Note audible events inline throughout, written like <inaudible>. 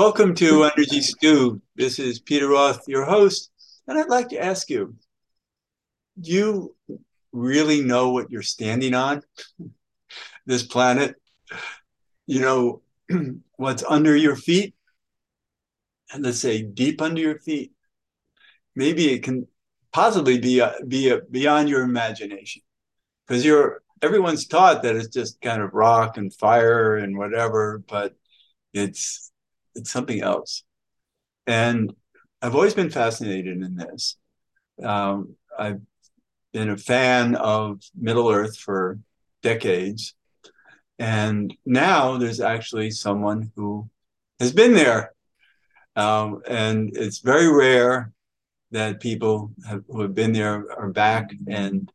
Welcome to Energy Stew. This is Peter Roth, your host, and I'd like to ask you do you really know what you're standing on? This planet? You know <clears throat> what's under your feet? And let's say deep under your feet. Maybe it can possibly be, uh, be uh, beyond your imagination because you're everyone's taught that it's just kind of rock and fire and whatever, but it's it's something else. And I've always been fascinated in this. Um, I've been a fan of Middle Earth for decades. And now there's actually someone who has been there. Um, and it's very rare that people have, who have been there are back and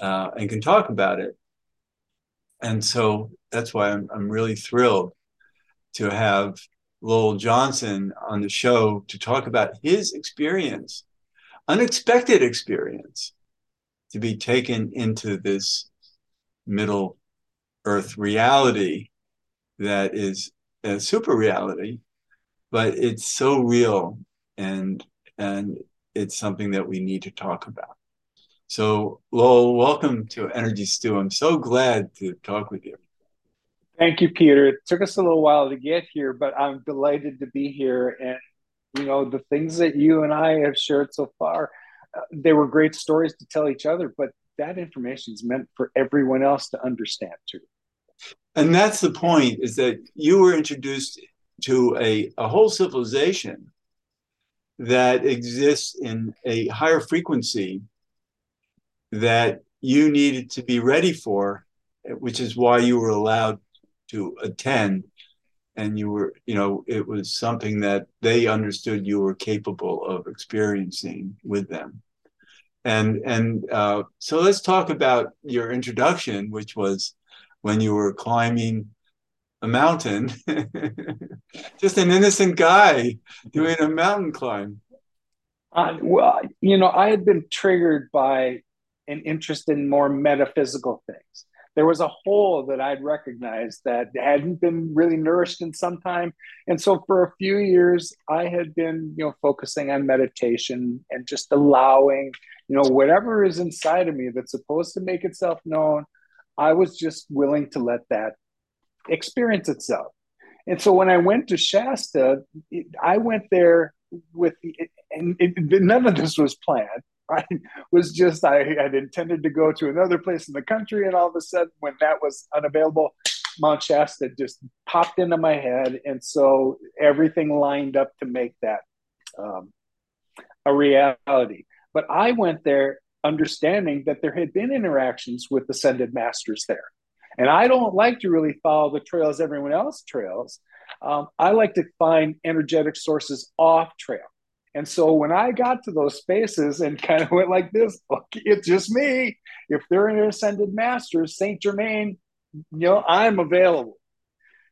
uh, and can talk about it. And so that's why I'm, I'm really thrilled to have Lowell Johnson on the show to talk about his experience, unexpected experience, to be taken into this middle earth reality that is a super reality, but it's so real and and it's something that we need to talk about. So, Lowell, welcome to Energy Stew. I'm so glad to talk with you. Thank you, Peter. It took us a little while to get here, but I'm delighted to be here. And, you know, the things that you and I have shared so far, uh, they were great stories to tell each other, but that information is meant for everyone else to understand too. And that's the point is that you were introduced to a, a whole civilization that exists in a higher frequency that you needed to be ready for, which is why you were allowed to attend. And you were, you know, it was something that they understood you were capable of experiencing with them. And and uh, so let's talk about your introduction, which was when you were climbing a mountain, <laughs> just an innocent guy doing a mountain climb. Uh, well, you know, I had been triggered by an interest in more metaphysical things. There was a hole that I'd recognized that hadn't been really nourished in some time. And so for a few years, I had been, you know, focusing on meditation and just allowing, you know, whatever is inside of me that's supposed to make itself known, I was just willing to let that experience itself. And so when I went to Shasta, I went there with, and it, none of this was planned. I was just I had intended to go to another place in the country, and all of a sudden, when that was unavailable, Mount Shasta just popped into my head, and so everything lined up to make that um, a reality. But I went there understanding that there had been interactions with ascended masters there, and I don't like to really follow the trails everyone else trails. Um, I like to find energetic sources off trail. And so when I got to those spaces and <laughs> kind of went like this, okay, it's just me. If they're an ascended master, Saint Germain, you know, I'm available.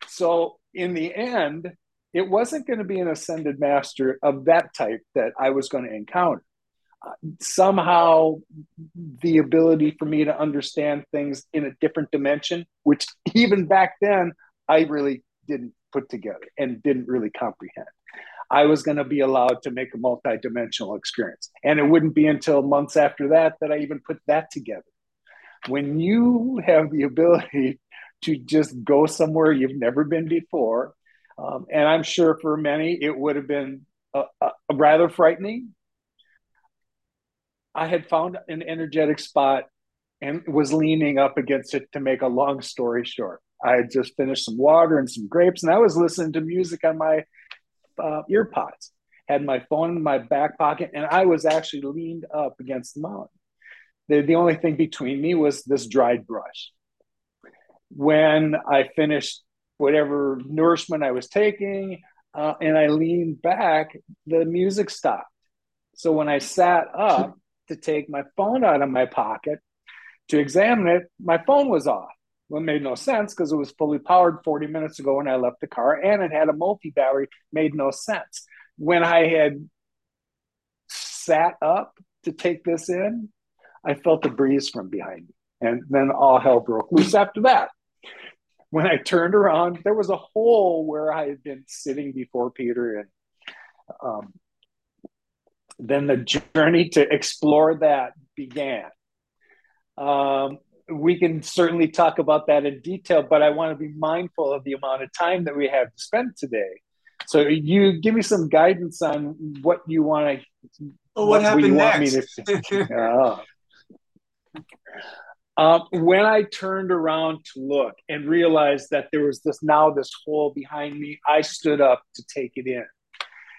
So in the end, it wasn't going to be an ascended master of that type that I was going to encounter. Uh, somehow, the ability for me to understand things in a different dimension, which even back then I really didn't put together and didn't really comprehend. I was going to be allowed to make a multidimensional experience. And it wouldn't be until months after that that I even put that together. When you have the ability <laughs> to just go somewhere you've never been before, um, and I'm sure for many it would have been a, a rather frightening. I had found an energetic spot and was leaning up against it to make a long story short. I had just finished some water and some grapes, and I was listening to music on my uh, earpods, had my phone in my back pocket, and I was actually leaned up against the mountain. The, the only thing between me was this dried brush. When I finished whatever nourishment I was taking, uh, and I leaned back, the music stopped. So when I sat up to take my phone out of my pocket to examine it, my phone was off. Well, it made no sense because it was fully powered 40 minutes ago when I left the car and it had a multi battery, made no sense. When I had sat up to take this in, I felt the breeze from behind me. And then all hell broke loose after that. when I turned around, there was a hole where I had been sitting before Peter, and um, then the journey to explore that began. Um, we can certainly talk about that in detail, but I want to be mindful of the amount of time that we have to spend today. So you give me some guidance on what you want to. Well, what, what happened next? To, <laughs> uh, um, when I turned around to look and realized that there was this now this hole behind me, I stood up to take it in,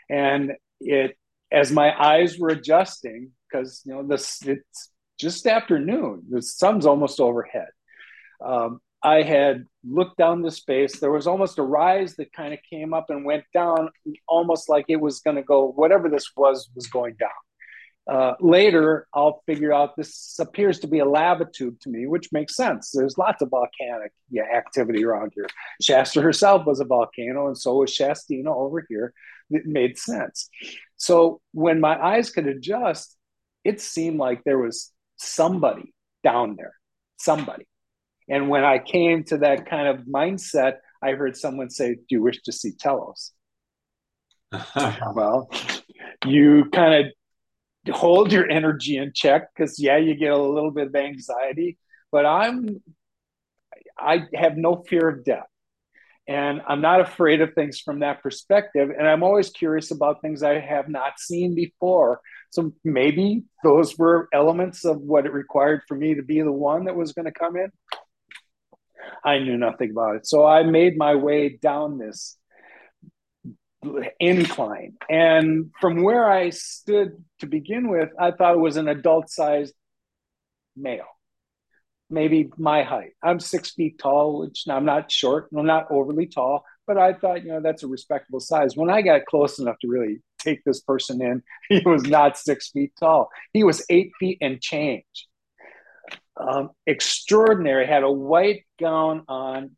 and it as my eyes were adjusting because you know this it's just afternoon. The sun's almost overhead. Um, I had looked down the space. There was almost a rise that kind of came up and went down, almost like it was going to go, whatever this was, was going down. Uh, later, I'll figure out this appears to be a lava tube to me, which makes sense. There's lots of volcanic yeah, activity around here. Shasta herself was a volcano, and so was Shastina over here. It made sense. So when my eyes could adjust, it seemed like there was somebody down there, somebody. And when I came to that kind of mindset, I heard someone say, Do you wish to see Telos? <laughs> well, you kind of hold your energy in check because, yeah, you get a little bit of anxiety, but I'm, I have no fear of death. And I'm not afraid of things from that perspective. And I'm always curious about things I have not seen before. So maybe those were elements of what it required for me to be the one that was going to come in. I knew nothing about it. So I made my way down this incline. And from where I stood to begin with, I thought it was an adult sized male, maybe my height. I'm six feet tall, which I'm not short, I'm not overly tall, but I thought, you know, that's a respectable size. When I got close enough to really take this person in, <laughs> he was not six feet tall. He was eight feet and change. Um, extraordinary, had a white gown on.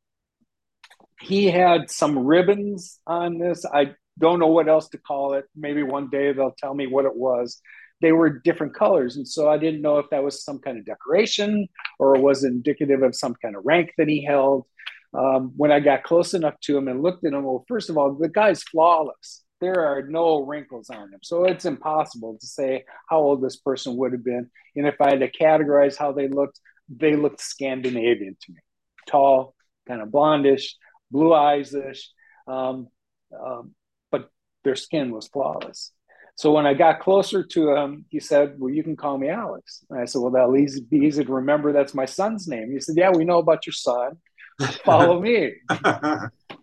He had some ribbons on this. I don't know what else to call it. Maybe one day they'll tell me what it was. They were different colors. And so I didn't know if that was some kind of decoration or was indicative of some kind of rank that he held um, when I got close enough to him and looked at him, well, first of all, the guy's flawless. There are no wrinkles on them. So it's impossible to say how old this person would have been. And if I had to categorize how they looked, they looked Scandinavian to me tall, kind of blondish, blue eyes ish. Um, um, but their skin was flawless. So when I got closer to him, he said, Well, you can call me Alex. And I said, Well, that'll be easy to remember. That's my son's name. He said, Yeah, we know about your son follow me. <laughs>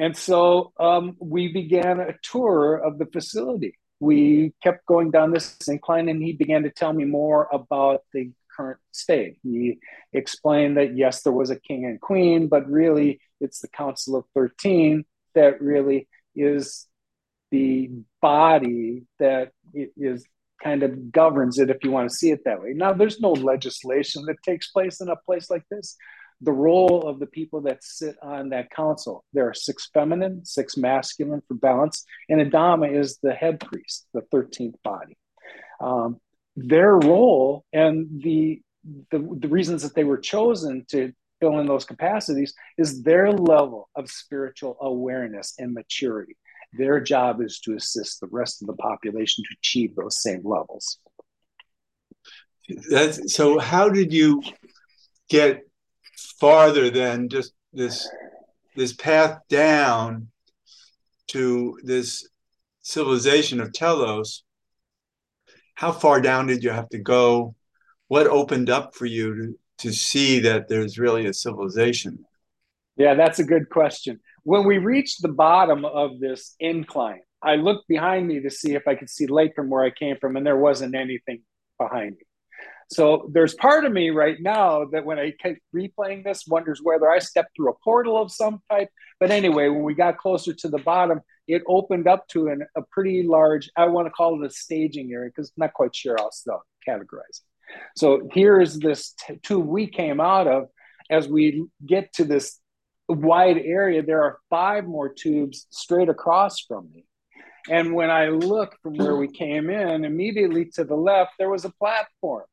and so um, we began a tour of the facility. We kept going down this incline, and he began to tell me more about the current state. He explained that yes, there was a king and queen, but really it's the Council of 13 that really is the body that is kind of governs it if you want to see it that way. Now, there's no legislation that takes place in a place like this, the role of the people that sit on that council. There are six feminine, six masculine for balance, and Adama is the head priest, the 13th body. Um, their role and the, the, the reasons that they were chosen to fill in those capacities is their level of spiritual awareness and maturity. Their job is to assist the rest of the population to achieve those same levels. That's, so, how did you get farther than just this this path down to this civilization of Telos, how far down did you have to go? What opened up for you to, to see that there's really a civilization? Yeah, that's a good question. When we reached the bottom of this incline, I looked behind me to see if I could see lake from where I came from, and there wasn't anything behind me. So there's part of me right now that when I keep replaying this wonders whether I stepped through a portal of some type. But anyway, when we got closer to the bottom, it opened up to an, a pretty large, I want to call it a staging area because I'm not quite sure how to categorize it. So here is this t- tube we came out of. As we get to this wide area, there are five more tubes straight across from me. And when I look from where we came in, immediately to the left, there was a platform.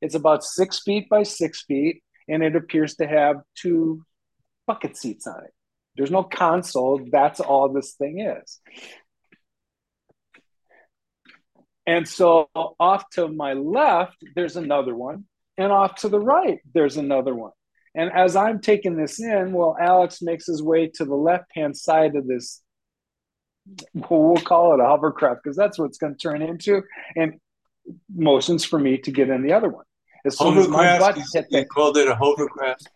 It's about six feet by six feet, and it appears to have two bucket seats on it. There's no console. That's all this thing is. And so off to my left, there's another one. And off to the right, there's another one. And as I'm taking this in, well, Alex makes his way to the left hand side of this. We'll call it a hovercraft because that's what it's going to turn into. And motions for me to get in the other one. As soon as my butt hit the, called it a hovercraft.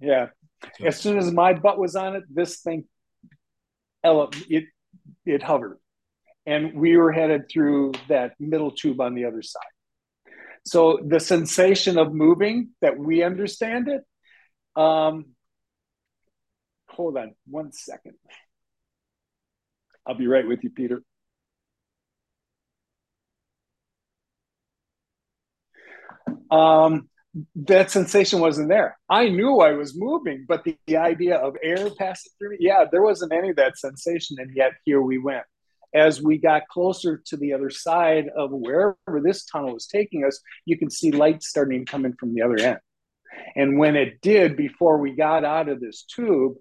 Yeah. As soon as my butt was on it, this thing, it it hovered and we were headed through that middle tube on the other side. So the sensation of moving that we understand it. Um, hold on one second. I'll be right with you, Peter. Um, that sensation wasn't there. I knew I was moving, but the, the idea of air passing through me, yeah, there wasn't any of that sensation. And yet here we went as we got closer to the other side of wherever this tunnel was taking us, you can see light starting to come in from the other end. And when it did, before we got out of this tube,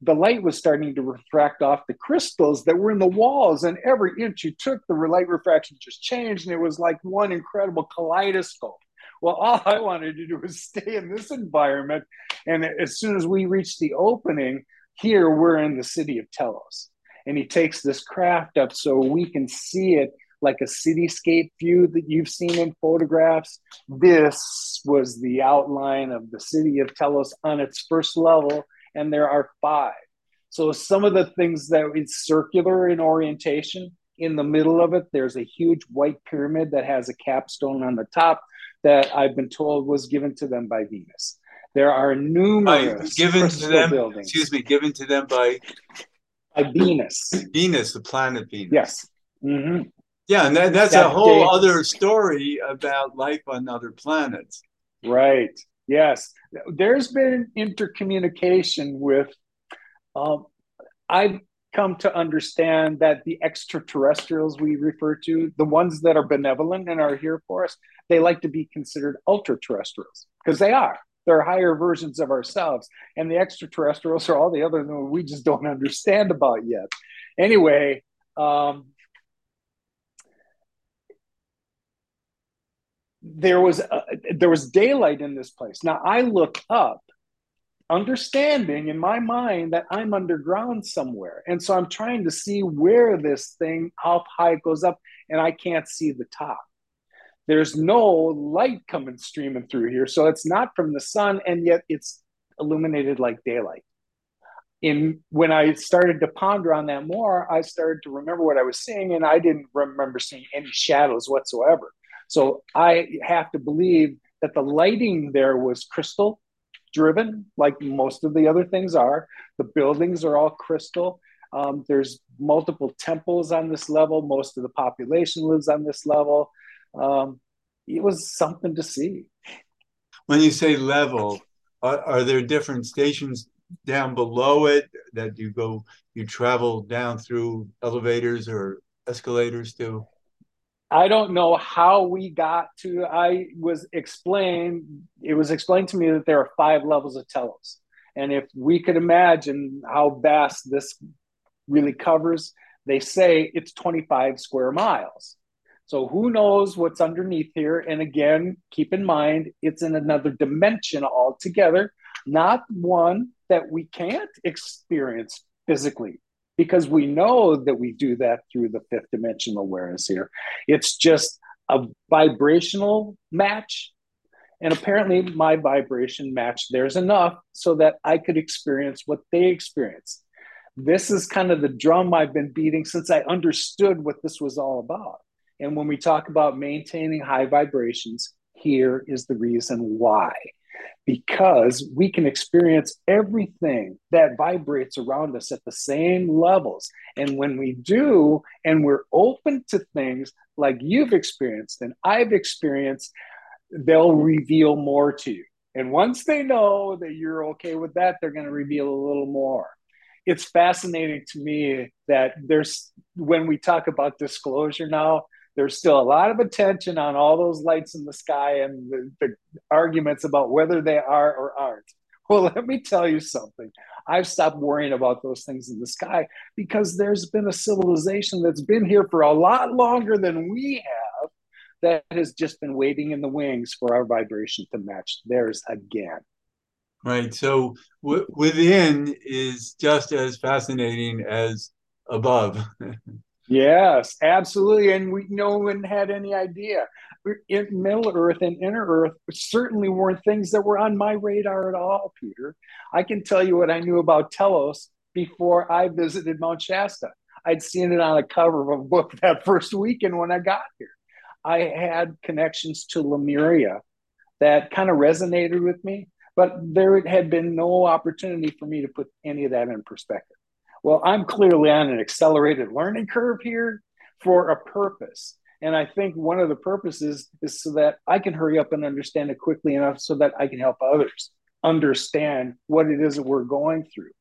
the light was starting to refract off the crystals that were in the walls. And every inch you took, the light refraction just changed. And it was like one incredible kaleidoscope. Well, <laughs> all I wanted to do was stay in this environment. And as soon as we reached the opening, here we're in the city of Telos and he takes this craft up so we can see it like a cityscape view that you've seen in photographs. This was the outline of the city of Telos on its first level, and there are five. So some of the things that it's circular in orientation. In the middle of it, there's a huge white pyramid that has a capstone on the top that I've been told was given to them by Venus. There are numerous given to them. Buildings. Excuse me, given to them by by Venus. Venus, the planet Venus. Yes. Mm-hmm. Yeah, and that, that's that a whole day. other story about life on other planets. Right. Yes. There's been intercommunication with. Um, I've come to understand that the extraterrestrials we refer to, the ones that are benevolent and are here for us, they like to be considered ultra terrestrials because they are. They're higher versions of ourselves and the extraterrestrials are all the other than we just don't understand about yet. Anyway um, there was a, there was daylight in this place. Now i look up understanding in my mind that i'm underground somewhere and so i'm trying to see where this thing how high it goes up and i can't see the top there's no light coming streaming through here. So it's not from the sun, and yet it's illuminated like daylight. In when I started to ponder on that more, I started to remember what I was seeing, and I didn't remember seeing any shadows whatsoever. So I have to believe that the lighting there was crystal driven, like most of the other things are. The buildings are all crystal. Um, there's multiple temples on this level. Most of the population lives on this level um, it was something to see. When you say level, are, are there different stations down below it that you go, you travel down through elevators or escalators to? I don't know how we got to. I was explained. It was explained to me that there are five levels of Telos, and if we could imagine how vast this really covers, they say it's 25 square miles. So who knows what's underneath here? And again, keep in mind, it's in another dimension altogether, not one that we can't experience physically, because we know that we do that through the fifth dimensional awareness here. It's just a vibrational match. And apparently, my vibration matched theirs enough so that I could experience what they experienced. This is kind of the drum I've been beating since I understood what this was all about. And when we talk about maintaining high vibrations, here is the reason why. Because we can experience everything that vibrates around us at the same levels. And when we do, and we're open to things like you've experienced and I've experienced, they'll reveal more to you. And once they know that you're okay with that, they're going to reveal a little more. It's fascinating to me that there's, when we talk about disclosure now, there's still a lot of attention on all those lights in the sky and the, the arguments about whether they are or aren't. <laughs> Well, let me tell you something. I've stopped worrying about those things in the sky because there's been a civilization that's been here for a lot longer than we have that has just been waiting in the wings for our vibration to match theirs again. Right. So w- within is just as fascinating as above. <laughs> yes, absolutely. And we no one had any idea. In Middle Earth and Inner Earth certainly weren't things that were on my radar at all, Peter. I can tell you what I knew about Telos before I visited Mount Shasta. I'd seen it on a cover of a book <laughs> that first weekend when I got here. I had connections to Lemuria that kind of resonated with me, but there had been no opportunity for me to put any of that in perspective. Well, I'm clearly on an accelerated learning curve here for a purpose. And I think one of the purposes is so that I can hurry up and understand it quickly enough so that I can help others understand what it is that we're going through.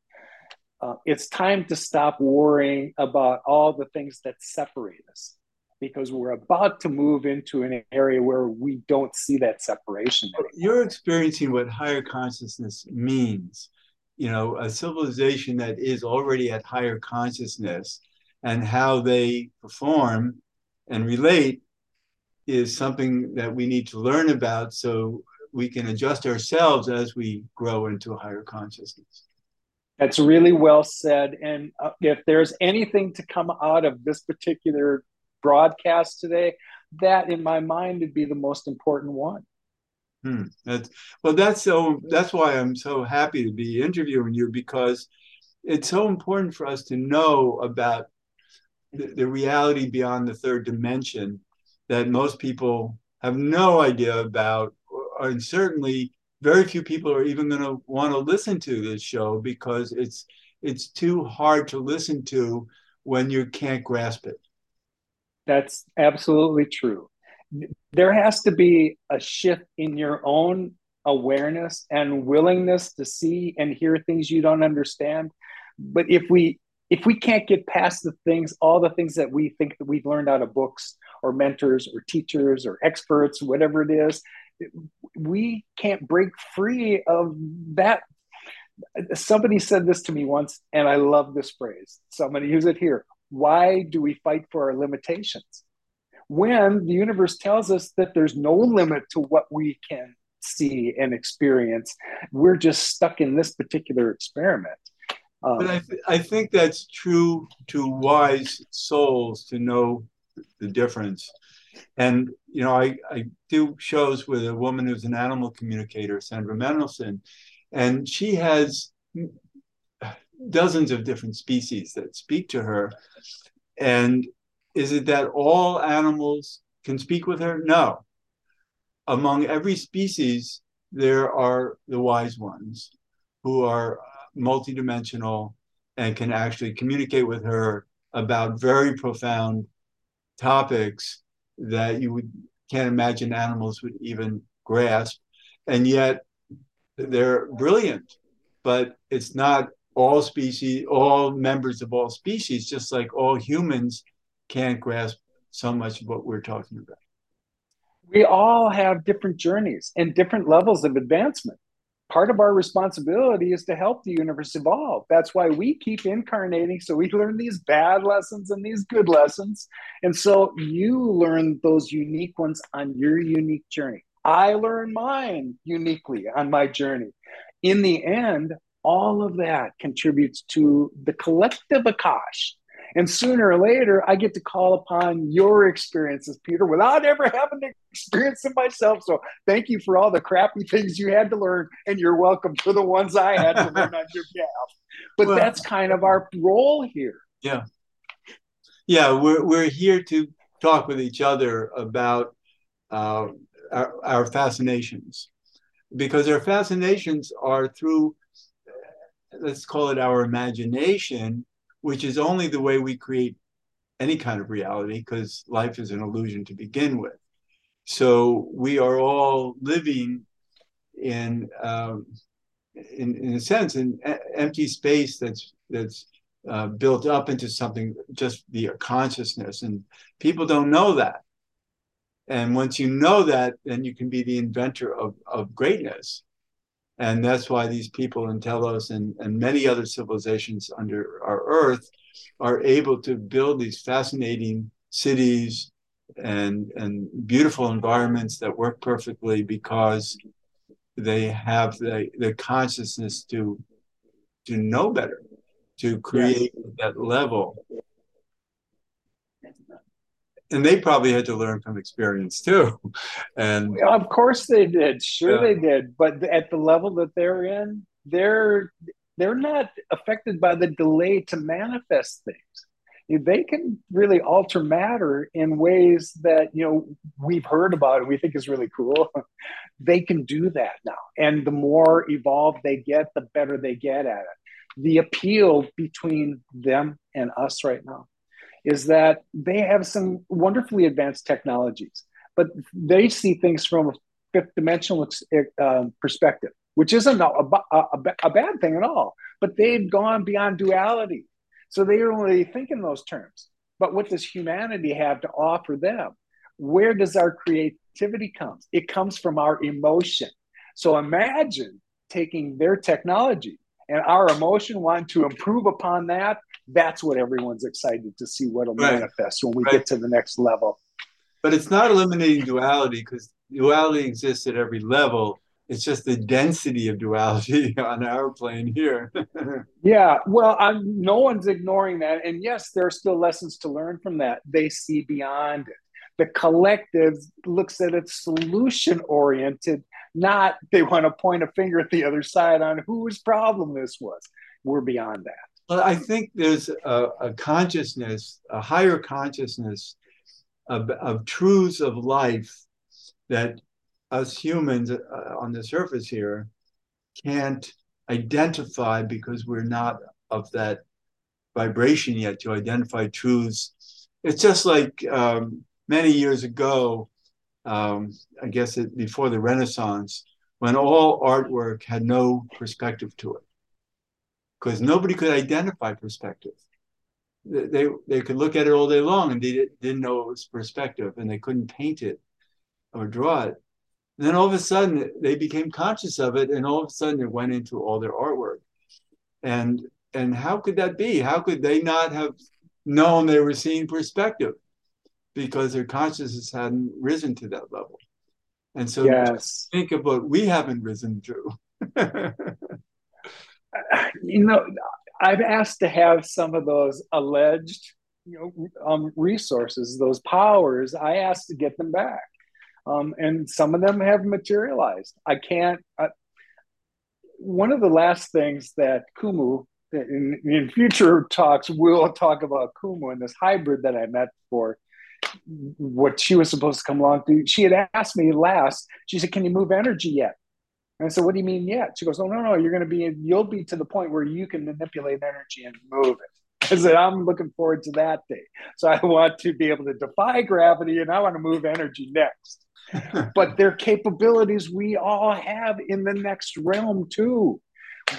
Uh, it's time to stop worrying about all the things that separate us because we're about to move into an area where we don't see that separation. Anymore. You're experiencing what higher consciousness means. You know, a civilization that is already at higher consciousness and how they perform and relate is something that we need to learn about so we can adjust ourselves as we grow into a higher consciousness. That's really well said. And uh, if there's anything to come out of this particular broadcast today, that in my mind would be the most important one. Hmm. That's, well, that's so. That's why I'm so happy to be interviewing you because it's so important for us to know about the, the reality beyond the third dimension that most people have no idea about, and certainly very few people are even going to want to listen to this show because it's it's too hard to listen to when you can't grasp it. That's absolutely true. There has to be a shift in your own awareness and willingness to see and hear things you don't understand. But if we if we can't get past the things, all the things that we think that we've learned out of books or mentors or teachers or experts, whatever it is, we can't break free of that. Somebody said this to me once, and I love this phrase. So I'm going to use it here. Why do we fight for our limitations? When the universe tells us that there's no limit to what we can see and experience, we're just stuck in this particular experiment. Um, but I, th- I think that's true to wise souls to know the difference. And, you know, I, I do shows with a woman who's an animal communicator, Sandra Mendelson, and she has dozens of different species that speak to her. And is it that all animals can speak with her? No. Among every species, there are the wise ones who are multidimensional and can actually communicate with her about very profound topics that you would can't imagine animals would even grasp and yet they're brilliant but it's not all species, all members of all species, just like all humans can't grasp so much of what we're talking about. We all have different journeys and different levels of advancement. Part of our responsibility is to help the universe evolve. That's why we keep incarnating. So we learn these bad lessons and these good lessons. And so you learn those unique ones on your unique journey. I learn mine uniquely on my journey. In the end, all of that contributes to the collective Akash. And sooner or later, I get to call upon your experiences, Peter, without ever having to experience them myself. So thank you for all the crappy things you had to learn, and you're welcome for the ones I had to learn on your behalf. But well, that's kind of our role here. Yeah. Yeah, we're, we're here to talk with each other about uh, our, our fascinations because our fascinations are through let's call it our imagination, which is only the way we create any kind of reality because life is an illusion to begin with. So we are all living in, um, in, in a sense, an empty space that's that's uh, built up into something just via consciousness, and people don't know that. And once you know that, then you can be the inventor of, of greatness And that's why these people in Telos and, and many other civilizations under our earth are able to build these fascinating cities and, and beautiful environments that work perfectly because they have the, the consciousness to to know better, to create yes. that level. And they probably had to learn from experience too. <laughs> And of course they did. Sure yeah. they did. But at the level that they're in, they're they're not affected by the delay to manifest things. They can really alter matter in ways that you know we've heard about and we think is really cool. <laughs> they can do that now, and the more evolved they get, the better they get at it the appeal between them and us right now is that they have some wonderfully advanced technologies, but they see things from a fifth dimensional uh, perspective, which isn't a, a, a, bad thing at all. But they've gone beyond duality. So they only think in those terms. But what does humanity have to offer them? Where does our creativity come? It comes from our emotion. So imagine taking their technology and our emotion wanting to improve upon that that's what everyone's excited to see what'll right. manifest when we right. get to the next level but it's not eliminating duality because duality exists at every level it's just the density of duality <laughs> on our plane here <laughs> yeah well I'm, no one's ignoring that and yes there are still lessons to learn from that they see beyond it the collective looks at it solution oriented not they want to point a finger at the other side on whose problem this was. We're beyond that. Well, I think there's a, a consciousness, a higher consciousness of, of truths of life that us humans uh, on the surface here can't identify because we're not of that vibration yet to identify truths. It's just like um, many years ago, um, I guess it, before the Renaissance, when all artwork had no perspective to it, because nobody could identify perspective. They, they could look at it all day long and they didn't know it was perspective and they couldn't paint it or draw it. And then all of a sudden they became conscious of it and all of a sudden it went into all their artwork. And and how could that be? How could they not have known they were seeing perspective? because their consciousness hadn't risen to that level. And so yes. think of what we haven't risen to. <laughs> <sighs> you know, I've asked to have some of those alleged you know, um, resources, those powers, I asked to get them back. Um, and some of them have materialized. I can't. I, one of the last things that Kumu, in, in future talks, we'll talk about Kumu and this hybrid that I met for what she was supposed to come along to. She had asked me last, she said, Can you move energy yet? And I said, What do you mean yet? She goes, Oh, no, no, you're going to be, you'll be to the point where you can manipulate energy and move it. <laughs> I said, I'm looking forward to that day. So I want to be able to defy gravity and I want to move energy next. <laughs> but their capabilities we all have in the next realm too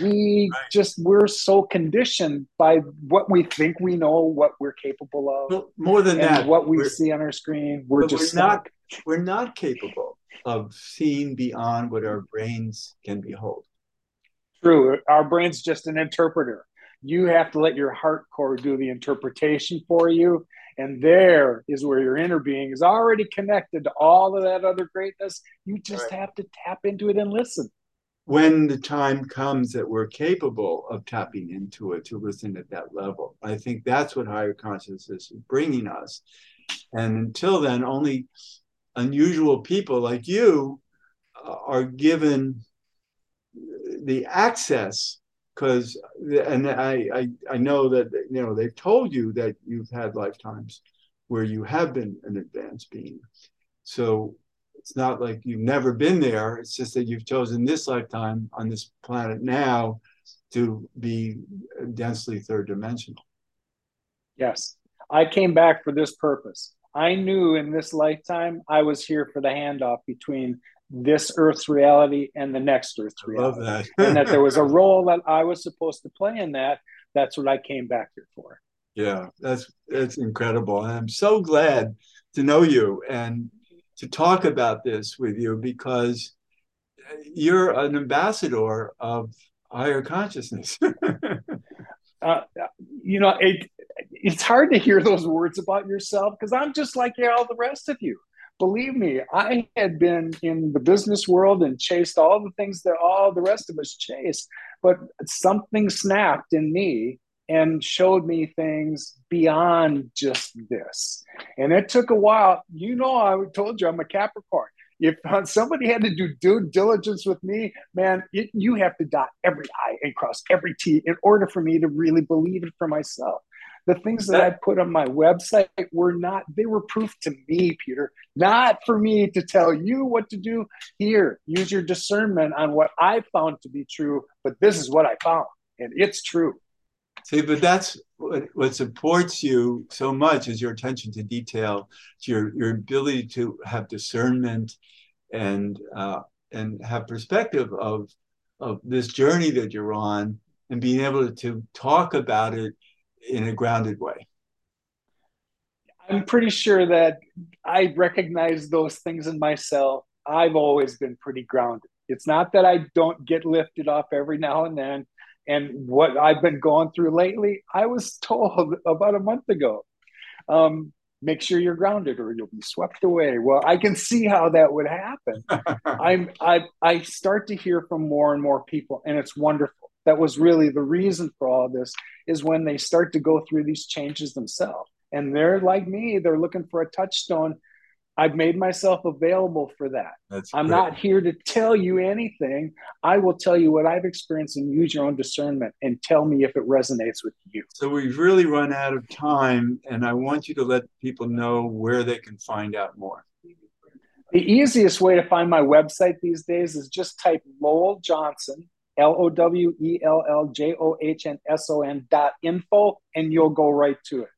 we right. just we're so conditioned by what we think we know what we're capable of well, more than that what we see on our screen we're just we're not we're not capable of seeing beyond what our brains can behold. True. Our brain's just an interpreter. You have to let your heart core do the interpretation for you and there is where your inner being is already connected to all of that other greatness. You just right. have to tap into it and listen when the time comes that we're capable of tapping into it to listen at that level. I think that's what higher consciousness is bringing us. And until then, only unusual people like you uh, are given the access because and I, I i know that you know they've told you that you've had lifetimes where you have been an advanced being so it's not like you've never been there. It's just that you've chosen this lifetime on this planet now to be densely third dimensional. Yes. I came back for this purpose. I knew in this lifetime I was here for the handoff between this Earth's reality and the next Earth's reality. That. and that there was a <laughs> role that I was supposed to play in that. That's what I came back here for. Yeah, that's that's incredible. And I'm so glad to know you and to talk about this with you because you're an ambassador of higher consciousness. <laughs> uh, you know, it, it's hard to hear those words about yourself because I'm just like all the rest of you. Believe me, I had been in the business world and chased all the things that all the rest of us chase, but something snapped in me and showed me things beyond just this. And it took a while. You know, I told you I'm a Capricorn. If uh, somebody had to do due diligence with me, man, it, you have to dot every I and cross every T in order for me to really believe it for myself. The things that I put on my website were not, they were proof to me, Peter, not for me to tell you what to do. Here, use your discernment on what I found to be true, but this is what I found, and it's true. See, but that's what, what supports you so much is your attention to detail, your your ability to have discernment, and uh, and have perspective of of this journey that you're on, and being able to talk about it in a grounded way. I'm pretty sure that I recognize those things in myself. I've always been pretty grounded. It's not that I don't get lifted up every now and then and what I've been going through lately, I was told <laughs> about a month ago. Um, make sure you're grounded or you'll be swept away. Well, I can see how that would happen. <laughs> I'm I I start to hear from more and more people, and it's wonderful. That was really the reason for all this is when they start to go through these changes themselves. And they're like me, they're looking for a touchstone I've made myself available for that. That's I'm great. not here to tell you anything. I will tell you what I've experienced and use your own discernment and tell me if it resonates with you. So we've really run out of time, and I want you to let people know where they can find out more. The easiest way to find my website these days is just type Lowell Johnson, L O W E L L J O H N S O N dot info, and you'll go right to it.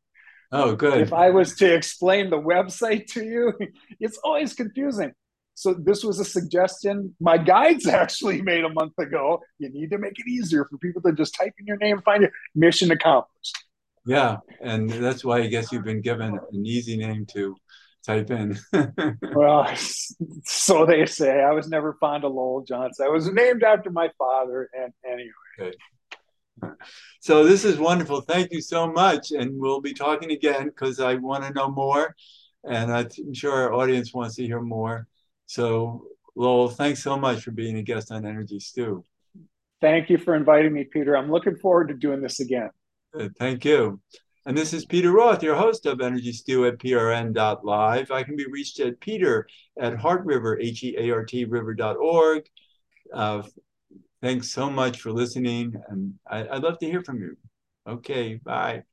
Oh, good. If I was to explain the website to you, <laughs> it's always confusing. So this was a suggestion my guides <laughs> actually made a month ago. You need to make it easier for people to just type in your name find it. Mission accomplished. Yeah, and that's why I guess you've been given an easy name to type in. <laughs> well, so they say. I was never fond of Lowell Johnson. I was named after my father, and anyway. Okay. So this is wonderful. Thank you so much. And we'll be talking again because I want to know more. And I'm sure our audience wants to hear more. So Lowell, thanks so much for being a guest on Energy Stew. Thank you for inviting me, Peter. I'm looking forward to doing this again. Good. Thank you. And this is Peter Roth, your host of Energy Stew at prn.live. I can be reached at peter at heartriver, H-E-A-R-T river.org. Uh, Thanks so much for listening. And I, would love to hear from you. Okay, bye.